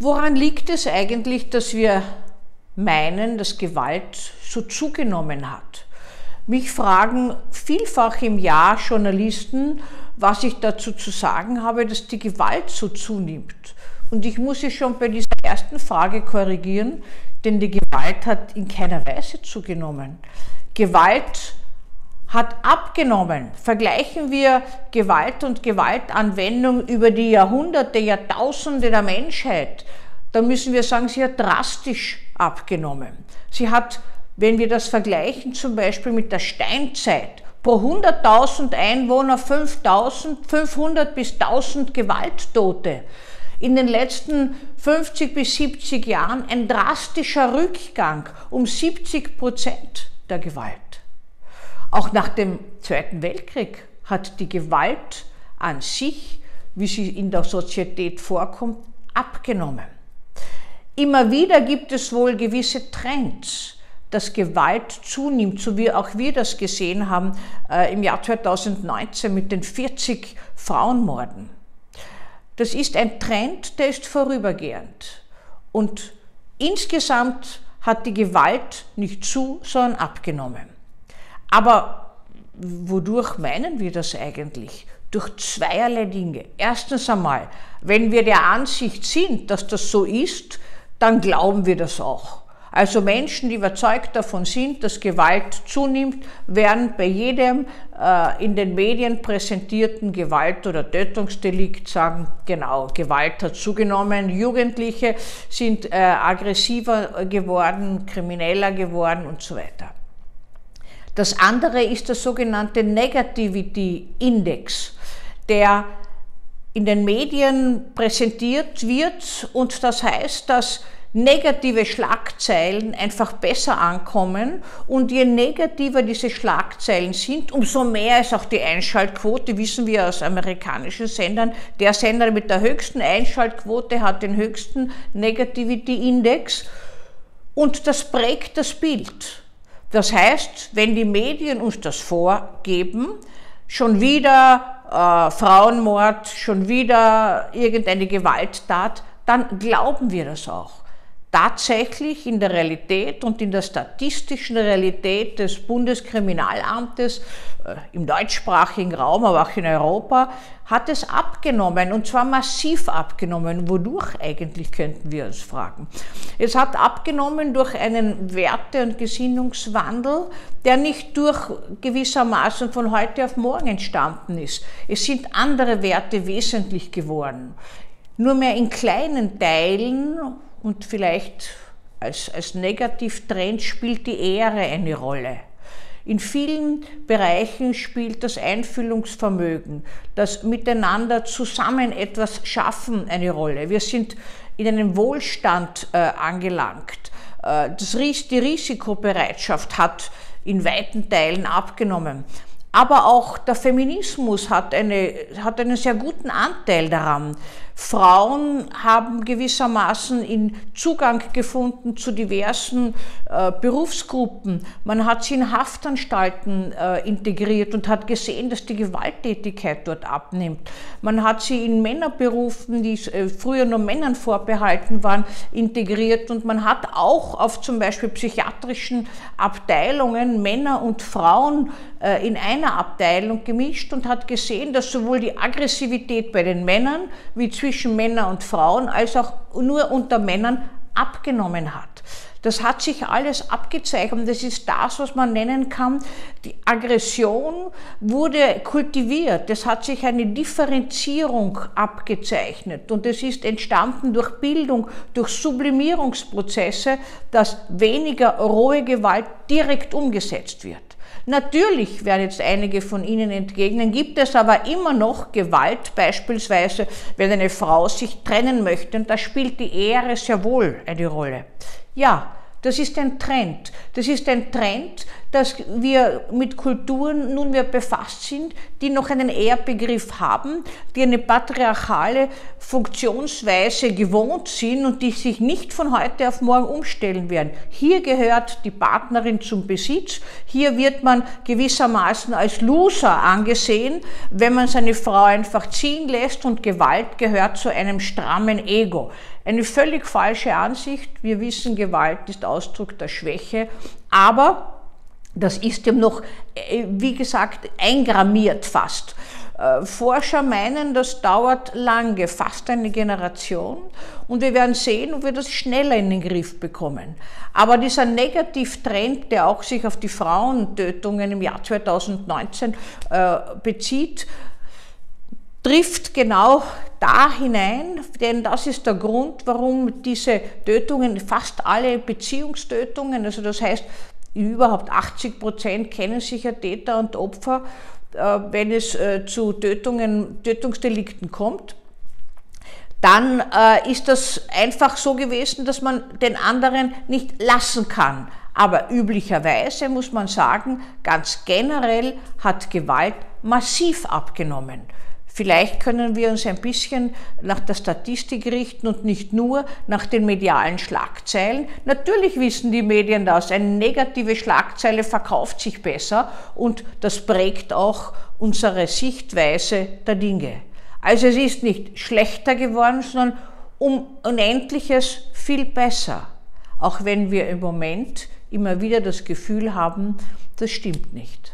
Woran liegt es eigentlich, dass wir meinen, dass Gewalt so zugenommen hat? Mich fragen vielfach im Jahr Journalisten, was ich dazu zu sagen habe, dass die Gewalt so zunimmt. Und ich muss Sie schon bei dieser ersten Frage korrigieren, denn die Gewalt hat in keiner Weise zugenommen. Gewalt hat abgenommen. Vergleichen wir Gewalt und Gewaltanwendung über die Jahrhunderte, Jahrtausende der Menschheit, dann müssen wir sagen, sie hat drastisch abgenommen. Sie hat, wenn wir das vergleichen zum Beispiel mit der Steinzeit, pro 100.000 Einwohner 500 bis 1000 Gewalttote. In den letzten 50 bis 70 Jahren ein drastischer Rückgang um 70 Prozent der Gewalt. Auch nach dem Zweiten Weltkrieg hat die Gewalt an sich, wie sie in der Sozietät vorkommt, abgenommen. Immer wieder gibt es wohl gewisse Trends, dass Gewalt zunimmt, so wie auch wir das gesehen haben äh, im Jahr 2019 mit den 40 Frauenmorden. Das ist ein Trend, der ist vorübergehend. Und insgesamt hat die Gewalt nicht zu, sondern abgenommen. Aber wodurch meinen wir das eigentlich? Durch zweierlei Dinge. Erstens einmal, wenn wir der Ansicht sind, dass das so ist, dann glauben wir das auch. Also Menschen, die überzeugt davon sind, dass Gewalt zunimmt, werden bei jedem äh, in den Medien präsentierten Gewalt- oder Tötungsdelikt sagen, genau, Gewalt hat zugenommen, Jugendliche sind äh, aggressiver geworden, krimineller geworden und so weiter. Das andere ist der sogenannte Negativity Index, der in den Medien präsentiert wird und das heißt, dass negative Schlagzeilen einfach besser ankommen und je negativer diese Schlagzeilen sind, umso mehr ist auch die Einschaltquote, wissen wir aus amerikanischen Sendern. Der Sender mit der höchsten Einschaltquote hat den höchsten Negativity Index und das prägt das Bild. Das heißt, wenn die Medien uns das vorgeben, schon wieder äh, Frauenmord, schon wieder irgendeine Gewalttat, dann glauben wir das auch tatsächlich in der Realität und in der statistischen Realität des Bundeskriminalamtes äh, im deutschsprachigen Raum, aber auch in Europa, hat es abgenommen und zwar massiv abgenommen. Wodurch eigentlich könnten wir uns fragen? Es hat abgenommen durch einen Werte- und Gesinnungswandel, der nicht durch gewissermaßen von heute auf morgen entstanden ist. Es sind andere Werte wesentlich geworden. Nur mehr in kleinen Teilen und vielleicht als, als Negativtrend spielt die Ehre eine Rolle. In vielen Bereichen spielt das Einfühlungsvermögen, das Miteinander zusammen etwas schaffen eine Rolle. Wir sind in einem Wohlstand äh, angelangt. Äh, das, die Risikobereitschaft hat in weiten Teilen abgenommen. Aber auch der Feminismus hat, eine, hat einen sehr guten Anteil daran. Frauen haben gewissermaßen in Zugang gefunden zu diversen äh, Berufsgruppen. Man hat sie in Haftanstalten äh, integriert und hat gesehen, dass die Gewalttätigkeit dort abnimmt. Man hat sie in Männerberufen, die äh, früher nur Männern vorbehalten waren, integriert und man hat auch auf zum Beispiel psychiatrischen Abteilungen Männer und Frauen äh, in einer Abteilung gemischt und hat gesehen, dass sowohl die Aggressivität bei den Männern wie zwischen Männern und Frauen als auch nur unter Männern abgenommen hat. Das hat sich alles abgezeichnet. Das ist das, was man nennen kann. Die Aggression wurde kultiviert. Es hat sich eine Differenzierung abgezeichnet. Und es ist entstanden durch Bildung, durch Sublimierungsprozesse, dass weniger rohe Gewalt direkt umgesetzt wird. Natürlich werden jetzt einige von Ihnen entgegnen, gibt es aber immer noch Gewalt, beispielsweise wenn eine Frau sich trennen möchte und da spielt die Ehre sehr wohl eine Rolle. Ja, das ist ein Trend. Das ist ein Trend, dass wir mit Kulturen nunmehr befasst sind, die noch einen Ehrbegriff haben, die eine patriarchale Funktionsweise gewohnt sind und die sich nicht von heute auf morgen umstellen werden. Hier gehört die Partnerin zum Besitz. Hier wird man gewissermaßen als Loser angesehen, wenn man seine Frau einfach ziehen lässt und Gewalt gehört zu einem strammen Ego. Eine völlig falsche Ansicht. Wir wissen, Gewalt ist Ausdruck der Schwäche, aber das ist dem noch, äh, wie gesagt, eingrammiert fast. Äh, Forscher meinen, das dauert lange, fast eine Generation. Und wir werden sehen, ob wir das schneller in den Griff bekommen. Aber dieser Negativtrend, der auch sich auf die Frauentötungen im Jahr 2019 äh, bezieht, trifft genau da hinein, denn das ist der Grund, warum diese Tötungen, fast alle Beziehungstötungen, also das heißt, überhaupt 80 Prozent kennen sich ja Täter und Opfer, äh, wenn es äh, zu Tötungen, Tötungsdelikten kommt. Dann äh, ist das einfach so gewesen, dass man den anderen nicht lassen kann. Aber üblicherweise muss man sagen, ganz generell hat Gewalt massiv abgenommen. Vielleicht können wir uns ein bisschen nach der Statistik richten und nicht nur nach den medialen Schlagzeilen. Natürlich wissen die Medien das. Eine negative Schlagzeile verkauft sich besser und das prägt auch unsere Sichtweise der Dinge. Also es ist nicht schlechter geworden, sondern um Unendliches viel besser. Auch wenn wir im Moment immer wieder das Gefühl haben, das stimmt nicht.